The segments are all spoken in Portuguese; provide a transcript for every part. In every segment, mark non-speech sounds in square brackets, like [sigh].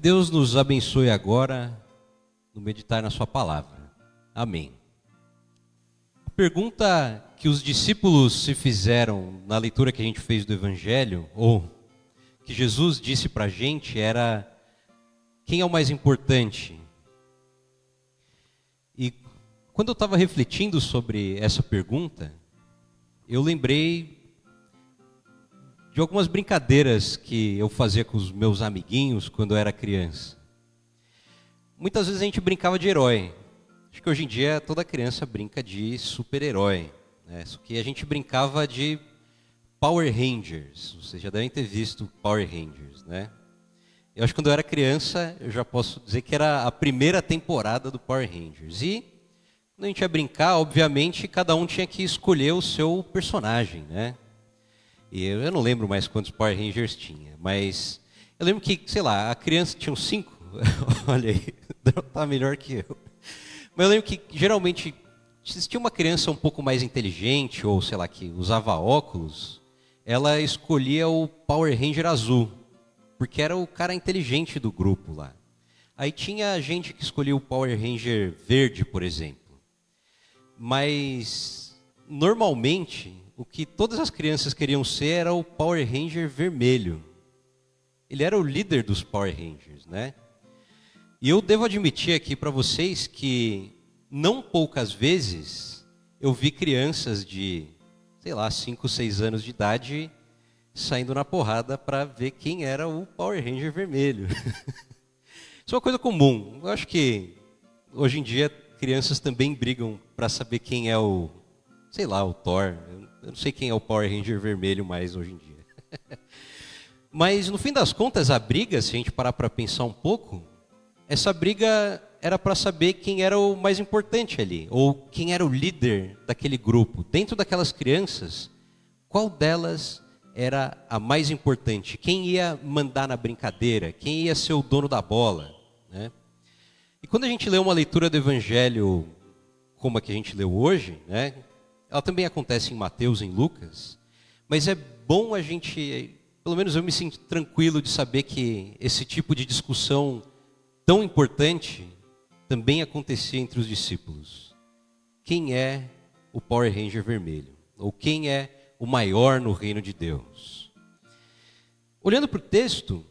Deus nos abençoe agora no meditar na Sua palavra. Amém. A pergunta que os discípulos se fizeram na leitura que a gente fez do Evangelho, ou que Jesus disse para a gente, era: quem é o mais importante? E quando eu estava refletindo sobre essa pergunta, eu lembrei de algumas brincadeiras que eu fazia com os meus amiguinhos quando eu era criança. Muitas vezes a gente brincava de herói. Acho que hoje em dia toda criança brinca de super-herói. Né? Só que a gente brincava de Power Rangers. Vocês já devem ter visto Power Rangers, né? Eu acho que quando eu era criança, eu já posso dizer que era a primeira temporada do Power Rangers. E quando a gente ia brincar, obviamente, cada um tinha que escolher o seu personagem, né? Eu, eu não lembro mais quantos Power Rangers tinha, mas eu lembro que, sei lá, a criança tinha uns cinco. [laughs] Olha aí, [laughs] tá melhor que eu. Mas eu lembro que geralmente, se tinha uma criança um pouco mais inteligente, ou sei lá, que usava óculos, ela escolhia o Power Ranger azul, porque era o cara inteligente do grupo lá. Aí tinha gente que escolhia o Power Ranger verde, por exemplo. Mas normalmente o que todas as crianças queriam ser era o Power Ranger vermelho. Ele era o líder dos Power Rangers, né? E eu devo admitir aqui para vocês que não poucas vezes eu vi crianças de, sei lá, 5, 6 anos de idade saindo na porrada para ver quem era o Power Ranger vermelho. [laughs] Isso é uma coisa comum. Eu acho que hoje em dia crianças também brigam para saber quem é o, sei lá, o Thor. Eu não sei quem é o Power Ranger vermelho mais hoje em dia. [laughs] Mas no fim das contas, a briga, se a gente parar para pensar um pouco, essa briga era para saber quem era o mais importante ali, ou quem era o líder daquele grupo. Dentro daquelas crianças, qual delas era a mais importante? Quem ia mandar na brincadeira? Quem ia ser o dono da bola? Né? E quando a gente lê uma leitura do Evangelho como a que a gente leu hoje, né, ela também acontece em Mateus, em Lucas, mas é bom a gente, pelo menos eu me sinto tranquilo de saber que esse tipo de discussão tão importante também acontecia entre os discípulos. Quem é o Power Ranger vermelho? Ou quem é o maior no reino de Deus? Olhando para o texto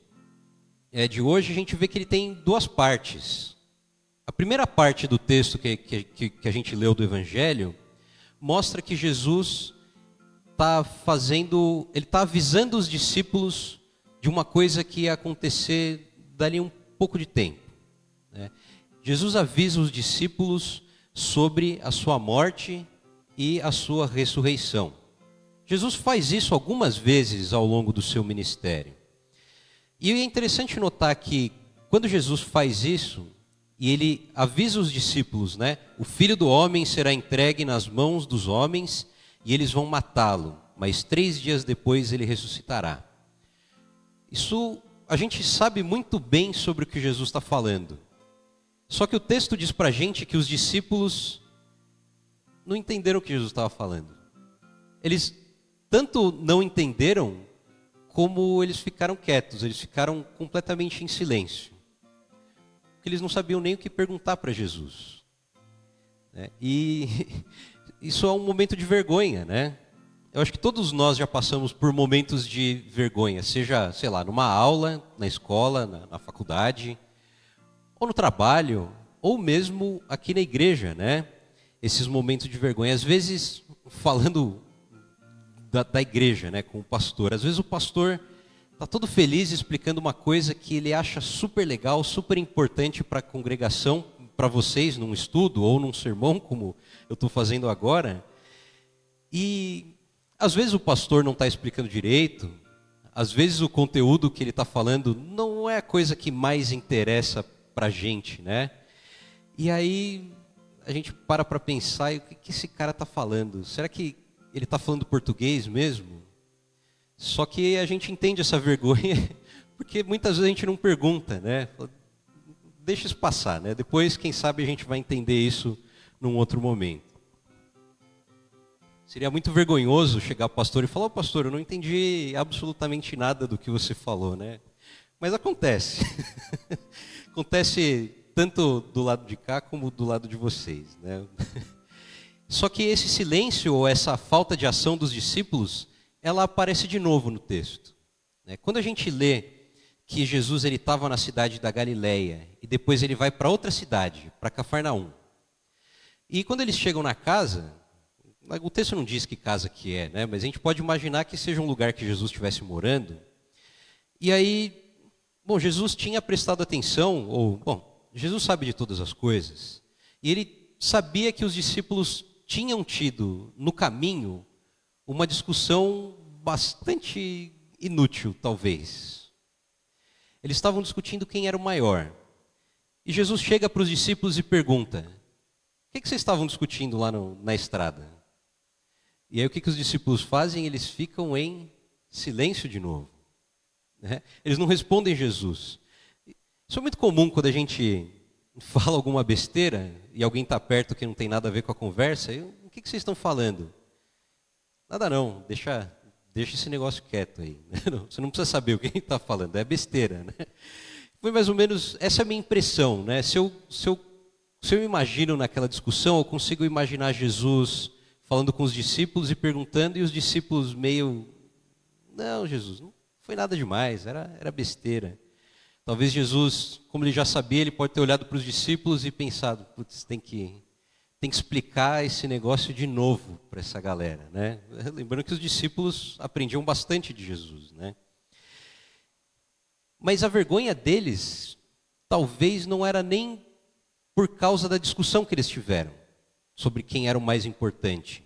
é, de hoje, a gente vê que ele tem duas partes. A primeira parte do texto que, que, que a gente leu do Evangelho mostra que Jesus está fazendo, ele está avisando os discípulos de uma coisa que ia acontecer dali um pouco de tempo. Né? Jesus avisa os discípulos sobre a sua morte e a sua ressurreição. Jesus faz isso algumas vezes ao longo do seu ministério. E é interessante notar que quando Jesus faz isso, e ele avisa os discípulos, né? O filho do homem será entregue nas mãos dos homens e eles vão matá-lo, mas três dias depois ele ressuscitará. Isso a gente sabe muito bem sobre o que Jesus está falando. Só que o texto diz para a gente que os discípulos não entenderam o que Jesus estava falando. Eles tanto não entenderam, como eles ficaram quietos, eles ficaram completamente em silêncio eles não sabiam nem o que perguntar para Jesus. Né? E [laughs] isso é um momento de vergonha, né? Eu acho que todos nós já passamos por momentos de vergonha, seja, sei lá, numa aula, na escola, na, na faculdade, ou no trabalho, ou mesmo aqui na igreja, né? Esses momentos de vergonha. Às vezes, falando da, da igreja, né, com o pastor, às vezes o pastor está todo feliz explicando uma coisa que ele acha super legal, super importante para a congregação, para vocês, num estudo ou num sermão, como eu estou fazendo agora. E às vezes o pastor não está explicando direito, às vezes o conteúdo que ele está falando não é a coisa que mais interessa para a gente, né? E aí a gente para para pensar, o que, que esse cara está falando? Será que ele está falando português mesmo? Só que a gente entende essa vergonha [laughs] porque muitas vezes a gente não pergunta, né? Deixa isso passar, né? Depois, quem sabe, a gente vai entender isso num outro momento. Seria muito vergonhoso chegar ao pastor e falar: oh, pastor, eu não entendi absolutamente nada do que você falou, né? Mas acontece. [laughs] acontece tanto do lado de cá como do lado de vocês. Né? [laughs] Só que esse silêncio ou essa falta de ação dos discípulos, ela aparece de novo no texto. Né? Quando a gente lê que Jesus ele estava na cidade da Galileia e depois ele vai para outra cidade, para Cafarnaum. E quando eles chegam na casa, o texto não diz que casa que é, né? mas a gente pode imaginar que seja um lugar que Jesus estivesse morando. E aí, bom, Jesus tinha prestado atenção, ou, bom, Jesus sabe de todas as coisas, e ele sabia que os discípulos tinham tido no caminho uma discussão bastante inútil, talvez. Eles estavam discutindo quem era o maior. E Jesus chega para os discípulos e pergunta: O que, que vocês estavam discutindo lá no, na estrada? E aí o que, que os discípulos fazem? Eles ficam em silêncio de novo. Né? Eles não respondem Jesus. Isso é muito comum quando a gente fala alguma besteira e alguém está perto que não tem nada a ver com a conversa. E, o que, que vocês estão falando? Nada não, deixa, deixa esse negócio quieto aí. Você não precisa saber o que está falando, é besteira. Né? Foi mais ou menos, essa é a minha impressão. Né? Se, eu, se, eu, se eu imagino naquela discussão, eu consigo imaginar Jesus falando com os discípulos e perguntando, e os discípulos meio. Não, Jesus, não foi nada demais, era, era besteira. Talvez Jesus, como ele já sabia, ele pode ter olhado para os discípulos e pensado: putz, tem que, tem que explicar esse negócio de novo para essa galera. Né? Lembrando que os discípulos aprendiam bastante de Jesus. Né? Mas a vergonha deles, talvez não era nem por causa da discussão que eles tiveram sobre quem era o mais importante.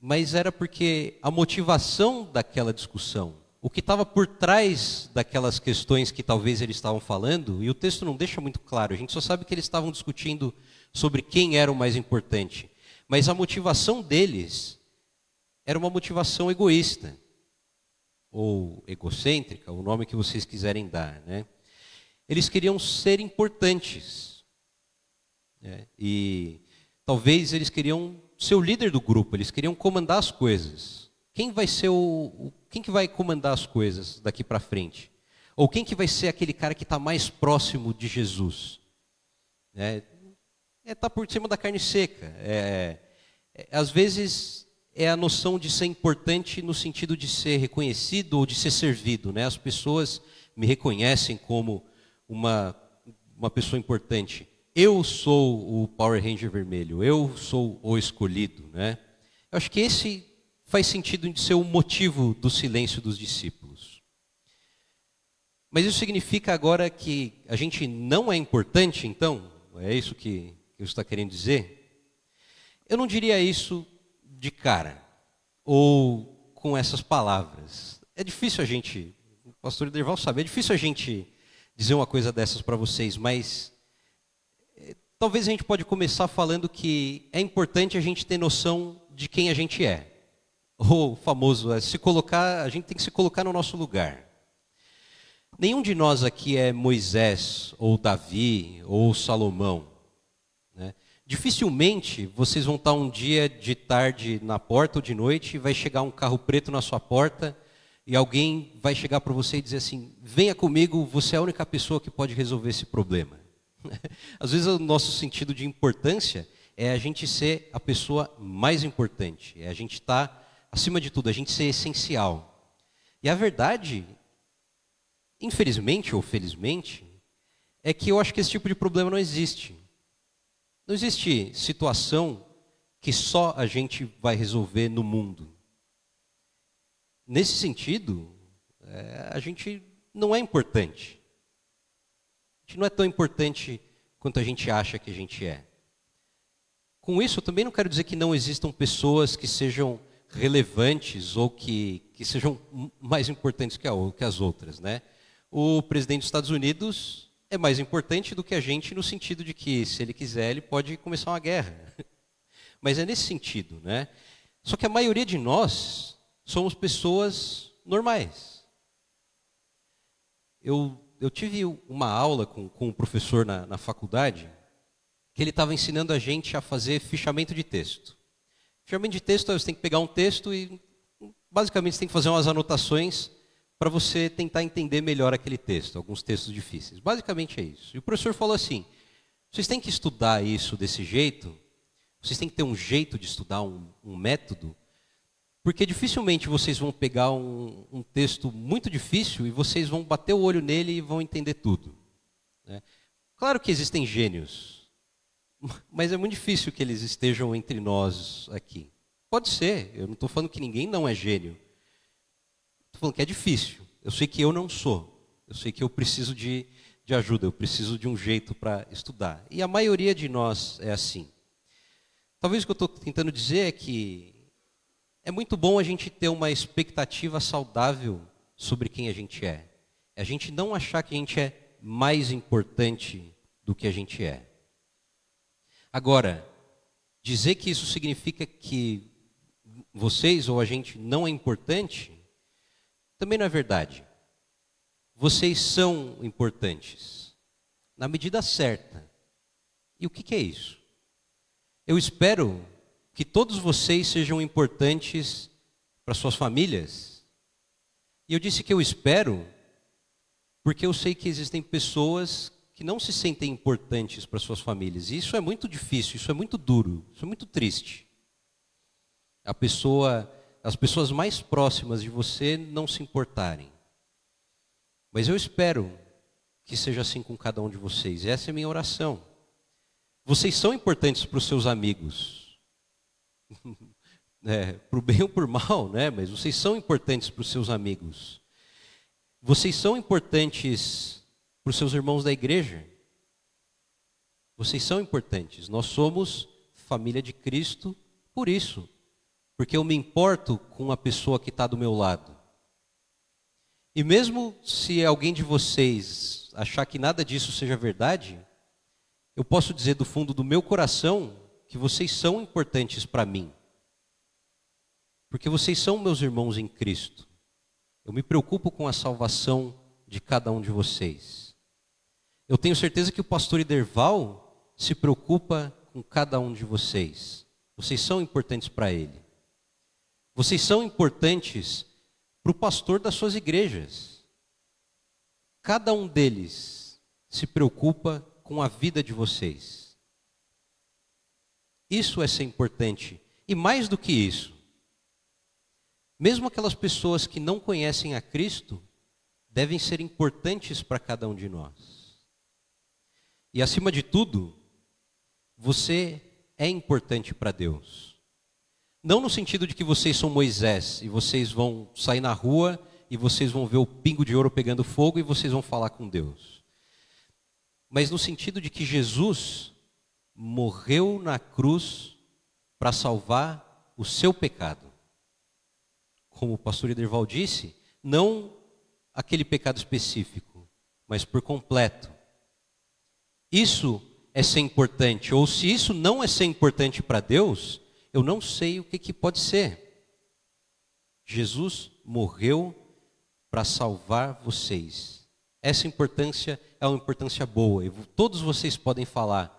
Mas era porque a motivação daquela discussão, o que estava por trás daquelas questões que talvez eles estavam falando, e o texto não deixa muito claro, a gente só sabe que eles estavam discutindo sobre quem era o mais importante. Mas a motivação deles era uma motivação egoísta, ou egocêntrica, o nome que vocês quiserem dar. Né? Eles queriam ser importantes. Né? E Talvez eles queriam ser o líder do grupo, eles queriam comandar as coisas. Quem vai ser o, quem que vai comandar as coisas daqui para frente? Ou quem que vai ser aquele cara que está mais próximo de Jesus? É, é tá por cima da carne seca. É, é, às vezes é a noção de ser importante no sentido de ser reconhecido ou de ser servido. Né? As pessoas me reconhecem como uma, uma pessoa importante eu sou o Power Ranger vermelho, eu sou o escolhido, né? Eu acho que esse faz sentido de ser o motivo do silêncio dos discípulos. Mas isso significa agora que a gente não é importante, então? É isso que eu está querendo dizer? Eu não diria isso de cara, ou com essas palavras. É difícil a gente, o pastor Derval sabe, é difícil a gente dizer uma coisa dessas para vocês, mas Talvez a gente pode começar falando que é importante a gente ter noção de quem a gente é. O famoso, é se colocar, a gente tem que se colocar no nosso lugar. Nenhum de nós aqui é Moisés, ou Davi, ou Salomão. Né? Dificilmente vocês vão estar um dia de tarde na porta ou de noite e vai chegar um carro preto na sua porta e alguém vai chegar para você e dizer assim: venha comigo, você é a única pessoa que pode resolver esse problema. [laughs] Às vezes o nosso sentido de importância é a gente ser a pessoa mais importante, é a gente estar acima de tudo, a gente ser essencial. E a verdade, infelizmente ou felizmente, é que eu acho que esse tipo de problema não existe. Não existe situação que só a gente vai resolver no mundo. Nesse sentido, é, a gente não é importante gente não é tão importante quanto a gente acha que a gente é. Com isso, eu também não quero dizer que não existam pessoas que sejam relevantes ou que, que sejam mais importantes que, a, que as outras. Né? O presidente dos Estados Unidos é mais importante do que a gente no sentido de que, se ele quiser, ele pode começar uma guerra. [laughs] Mas é nesse sentido. Né? Só que a maioria de nós somos pessoas normais. Eu eu tive uma aula com, com um professor na, na faculdade que ele estava ensinando a gente a fazer fichamento de texto. Fichamento de texto, você tem que pegar um texto e basicamente você tem que fazer umas anotações para você tentar entender melhor aquele texto, alguns textos difíceis. Basicamente é isso. E o professor falou assim: vocês têm que estudar isso desse jeito, vocês têm que ter um jeito de estudar, um, um método, porque dificilmente vocês vão pegar um, um, texto muito difícil e vocês vão bater o olho nele e vão entender tudo. Né? Claro que existem gênios, [laughs] mas é muito difícil que eles estejam entre nós aqui. Pode ser, eu não estou falando que ninguém não é gênio. Estou falando que é difícil. Eu sei que eu não sou. Eu sei que eu preciso de, de ajuda, eu preciso de um jeito para estudar. E a maioria de nós é assim. Talvez o que eu estou tentando dizer é que é muito bom a gente ter uma expectativa saudável sobre quem a gente é. É a gente não achar que a gente é mais importante do que a gente é. Agora, dizer que isso significa que vocês ou a gente não é importante também não é verdade. Vocês são importantes, na medida certa. E o que, que é isso? Eu espero que todos vocês sejam importantes para suas famílias. E eu disse que eu espero, porque eu sei que existem pessoas que não se sentem importantes para suas famílias. E isso é muito difícil, isso é muito duro, isso é muito triste. A pessoa as pessoas mais próximas de você não se importarem. Mas eu espero que seja assim com cada um de vocês. Essa é a minha oração. Vocês são importantes para os seus amigos. [laughs] é, para o bem ou por mal, né? Mas vocês são importantes para os seus amigos. Vocês são importantes para os seus irmãos da igreja. Vocês são importantes. Nós somos família de Cristo por isso porque eu me importo com a pessoa que está do meu lado. E mesmo se alguém de vocês achar que nada disso seja verdade, eu posso dizer do fundo do meu coração que vocês são importantes para mim. Porque vocês são meus irmãos em Cristo. Eu me preocupo com a salvação de cada um de vocês. Eu tenho certeza que o pastor Iderval se preocupa com cada um de vocês. Vocês são importantes para ele. Vocês são importantes para o pastor das suas igrejas. Cada um deles se preocupa com a vida de vocês. Isso é ser importante. E mais do que isso, mesmo aquelas pessoas que não conhecem a Cristo, devem ser importantes para cada um de nós. E acima de tudo, você é importante para Deus. Não no sentido de que vocês são Moisés e vocês vão sair na rua e vocês vão ver o pingo de ouro pegando fogo e vocês vão falar com Deus. Mas no sentido de que Jesus morreu na cruz para salvar o seu pecado. Como o pastor Iderval disse, não aquele pecado específico, mas por completo. Isso é ser importante, ou se isso não é ser importante para Deus, eu não sei o que, que pode ser. Jesus morreu para salvar vocês. Essa importância é uma importância boa. E todos vocês podem falar: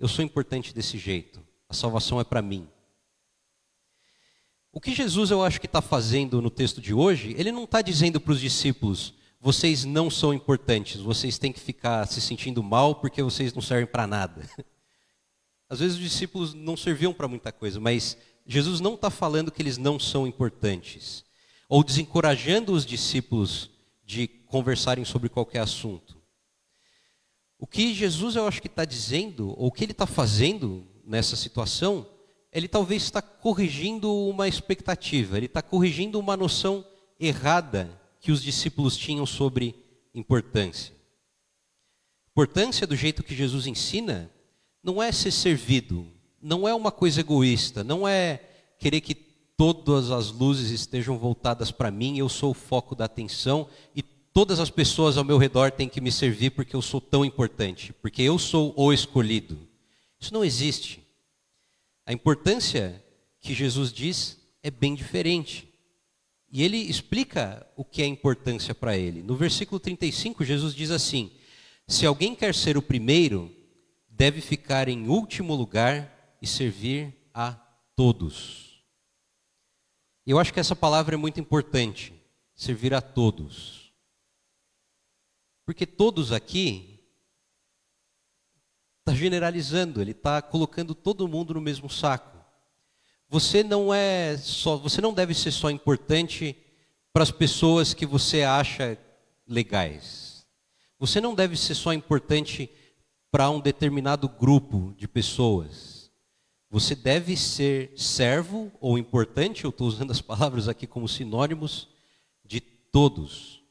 eu sou importante desse jeito. A salvação é para mim. O que Jesus eu acho que está fazendo no texto de hoje, ele não está dizendo para os discípulos: vocês não são importantes, vocês têm que ficar se sentindo mal porque vocês não servem para nada. [laughs] Às vezes os discípulos não serviam para muita coisa, mas Jesus não está falando que eles não são importantes, ou desencorajando os discípulos de conversarem sobre qualquer assunto. O que Jesus, eu acho que está dizendo, ou o que ele está fazendo nessa situação, ele talvez está corrigindo uma expectativa, ele está corrigindo uma noção errada que os discípulos tinham sobre importância. Importância, do jeito que Jesus ensina, não é ser servido, não é uma coisa egoísta, não é querer que todas as luzes estejam voltadas para mim, eu sou o foco da atenção e todas as pessoas ao meu redor têm que me servir porque eu sou tão importante, porque eu sou o escolhido. Isso não existe. A importância que Jesus diz é bem diferente. E ele explica o que é importância para ele. No versículo 35, Jesus diz assim: Se alguém quer ser o primeiro, deve ficar em último lugar e servir a todos. Eu acho que essa palavra é muito importante, servir a todos. Porque todos aqui está generalizando, ele está colocando todo mundo no mesmo saco. Você não é só, você não deve ser só importante para as pessoas que você acha legais. Você não deve ser só importante para um determinado grupo de pessoas. Você deve ser servo ou importante, eu estou usando as palavras aqui como sinônimos, de todos.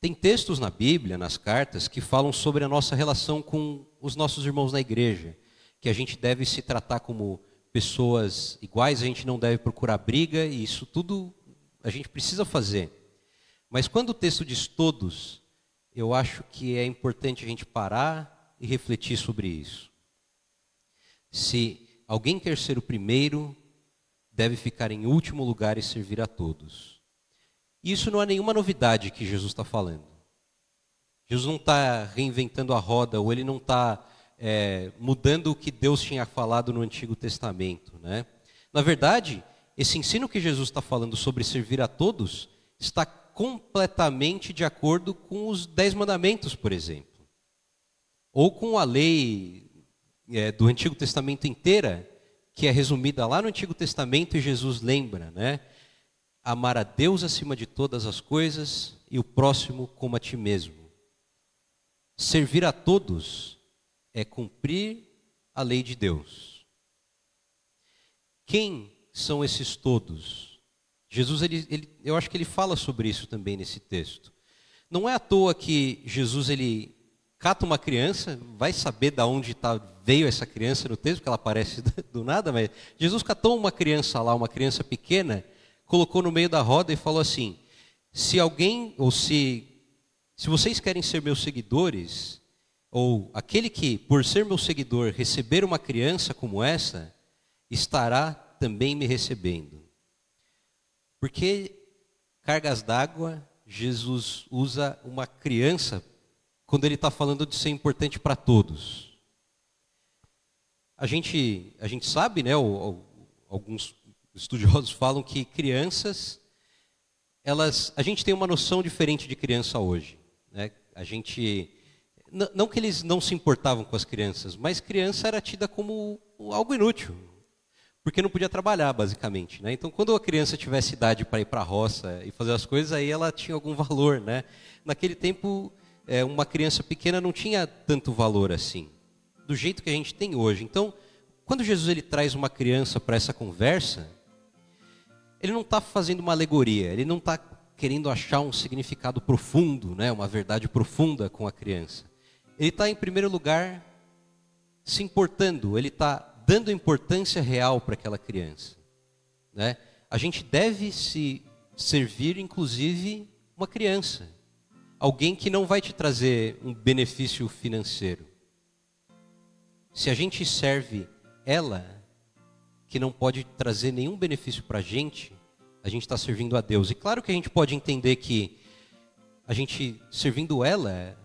Tem textos na Bíblia, nas cartas, que falam sobre a nossa relação com os nossos irmãos na igreja, que a gente deve se tratar como pessoas iguais, a gente não deve procurar briga, e isso tudo a gente precisa fazer. Mas quando o texto diz todos, eu acho que é importante a gente parar e refletir sobre isso. Se alguém quer ser o primeiro, deve ficar em último lugar e servir a todos. Isso não é nenhuma novidade que Jesus está falando. Jesus não está reinventando a roda, ou ele não está é, mudando o que Deus tinha falado no Antigo Testamento. Né? Na verdade, esse ensino que Jesus está falando sobre servir a todos está completamente de acordo com os Dez Mandamentos, por exemplo. Ou com a lei é, do Antigo Testamento inteira, que é resumida lá no Antigo Testamento e Jesus lembra, né? Amar a Deus acima de todas as coisas e o próximo como a ti mesmo. Servir a todos é cumprir a lei de Deus. Quem são esses todos? Jesus, ele, ele, eu acho que ele fala sobre isso também nesse texto. Não é à toa que Jesus ele cata uma criança, vai saber de onde tá, veio essa criança no texto, porque ela aparece [laughs] do nada, mas Jesus catou uma criança lá, uma criança pequena, colocou no meio da roda e falou assim: se alguém, ou se, se vocês querem ser meus seguidores, ou aquele que, por ser meu seguidor, receber uma criança como essa, estará também me recebendo. Porque cargas d'água, Jesus usa uma criança quando ele está falando de ser importante para todos. A gente, a gente sabe, né, alguns estudiosos [laughs] falam que crianças, elas, a gente tem uma noção diferente de criança hoje. Né? A gente não que eles não se importavam com as crianças, mas criança era tida como algo inútil, porque não podia trabalhar, basicamente. Né? Então, quando a criança tivesse idade para ir para a roça e fazer as coisas, aí ela tinha algum valor. Né? Naquele tempo, é, uma criança pequena não tinha tanto valor assim, do jeito que a gente tem hoje. Então, quando Jesus ele traz uma criança para essa conversa, ele não está fazendo uma alegoria, ele não está querendo achar um significado profundo, né, uma verdade profunda com a criança. Ele está, em primeiro lugar, se importando, ele está dando importância real para aquela criança. Né? A gente deve se servir, inclusive, uma criança. Alguém que não vai te trazer um benefício financeiro. Se a gente serve ela, que não pode trazer nenhum benefício para a gente, a gente está servindo a Deus. E claro que a gente pode entender que a gente servindo ela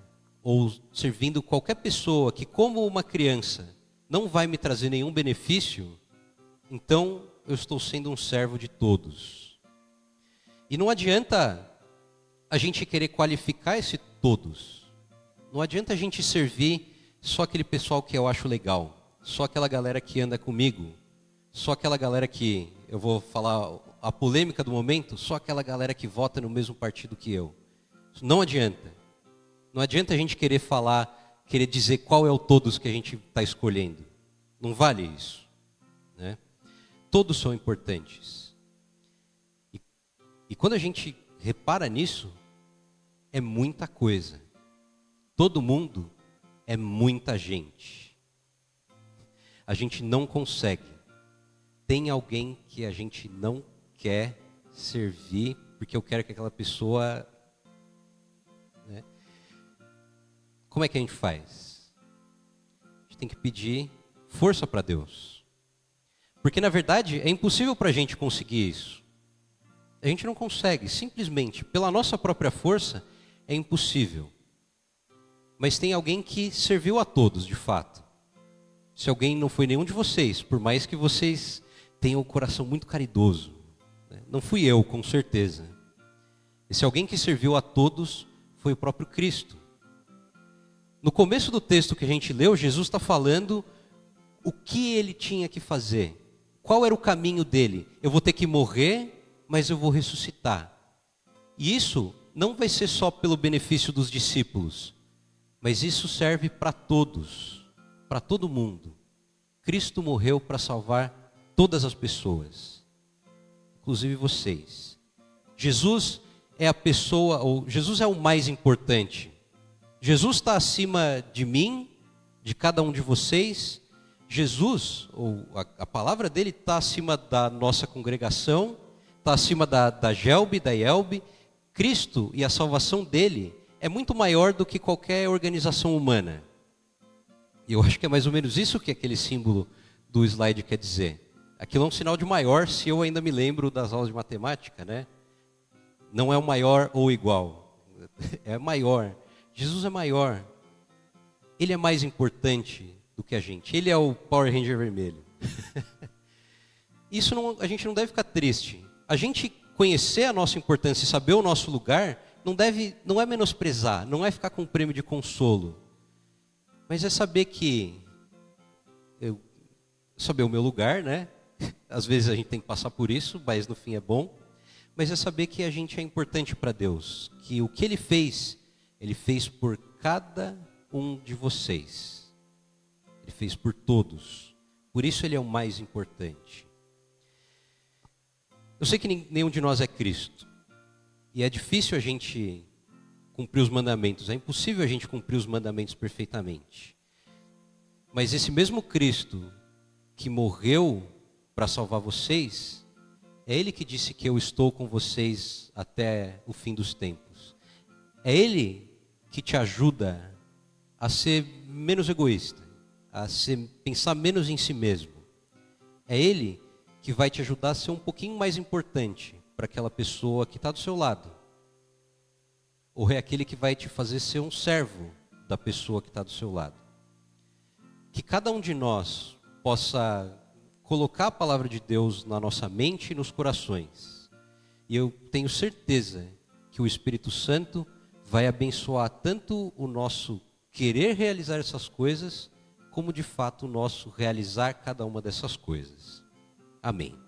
ou servindo qualquer pessoa que, como uma criança, não vai me trazer nenhum benefício, então eu estou sendo um servo de todos. E não adianta a gente querer qualificar esse todos. Não adianta a gente servir só aquele pessoal que eu acho legal, só aquela galera que anda comigo, só aquela galera que, eu vou falar a polêmica do momento, só aquela galera que vota no mesmo partido que eu. Não adianta. Não adianta a gente querer falar, querer dizer qual é o todos que a gente está escolhendo. Não vale isso. Né? Todos são importantes. E, e quando a gente repara nisso, é muita coisa. Todo mundo é muita gente. A gente não consegue. Tem alguém que a gente não quer servir porque eu quero que aquela pessoa Como é que a gente faz? A gente tem que pedir força para Deus. Porque na verdade é impossível para a gente conseguir isso. A gente não consegue, simplesmente, pela nossa própria força, é impossível. Mas tem alguém que serviu a todos, de fato. Se alguém não foi nenhum de vocês, por mais que vocês tenham o coração muito caridoso, né? não fui eu, com certeza. Esse alguém que serviu a todos foi o próprio Cristo. No começo do texto que a gente leu, Jesus está falando o que ele tinha que fazer. Qual era o caminho dele? Eu vou ter que morrer, mas eu vou ressuscitar. E isso não vai ser só pelo benefício dos discípulos, mas isso serve para todos, para todo mundo. Cristo morreu para salvar todas as pessoas, inclusive vocês. Jesus é a pessoa, ou Jesus é o mais importante. Jesus está acima de mim, de cada um de vocês. Jesus, ou a, a palavra dele está acima da nossa congregação, está acima da, da Gelbe, da Elbe. Cristo e a salvação dele é muito maior do que qualquer organização humana. E eu acho que é mais ou menos isso que aquele símbolo do slide quer dizer. Aquilo é um sinal de maior, se eu ainda me lembro das aulas de matemática, né? Não é o maior ou igual. [laughs] É maior. Jesus é maior. Ele é mais importante do que a gente. Ele é o Power Ranger vermelho. [laughs] Isso não, a gente não deve ficar triste. A gente conhecer a nossa importância e saber o nosso lugar não deve, não é menosprezar, não é ficar com um prêmio de consolo, mas é saber que eu saber o meu lugar, né? [laughs] Às vezes a gente tem que passar por isso, mas no fim é bom. Mas é saber que a gente é importante para Deus, que o que Ele fez, Ele fez por cada um de vocês. Ele fez por todos. Por isso Ele é o mais importante. Eu sei que nenhum de nós é Cristo. E é difícil a gente cumprir os mandamentos. É impossível a gente cumprir os mandamentos perfeitamente. Mas esse mesmo Cristo que morreu para salvar vocês, é Ele que disse que eu estou com vocês até o fim dos tempos. É Ele que te ajuda a ser menos egoísta, a pensar menos em si mesmo. É Ele que vai te ajudar a ser um pouquinho mais importante para aquela pessoa que está do seu lado. Ou é aquele que vai te fazer ser um servo da pessoa que está do seu lado. Que cada um de nós possa colocar a palavra de Deus na nossa mente e nos corações. E eu tenho certeza que o Espírito Santo vai abençoar tanto o nosso querer realizar essas coisas, como de fato o nosso realizar cada uma dessas coisas. Amém.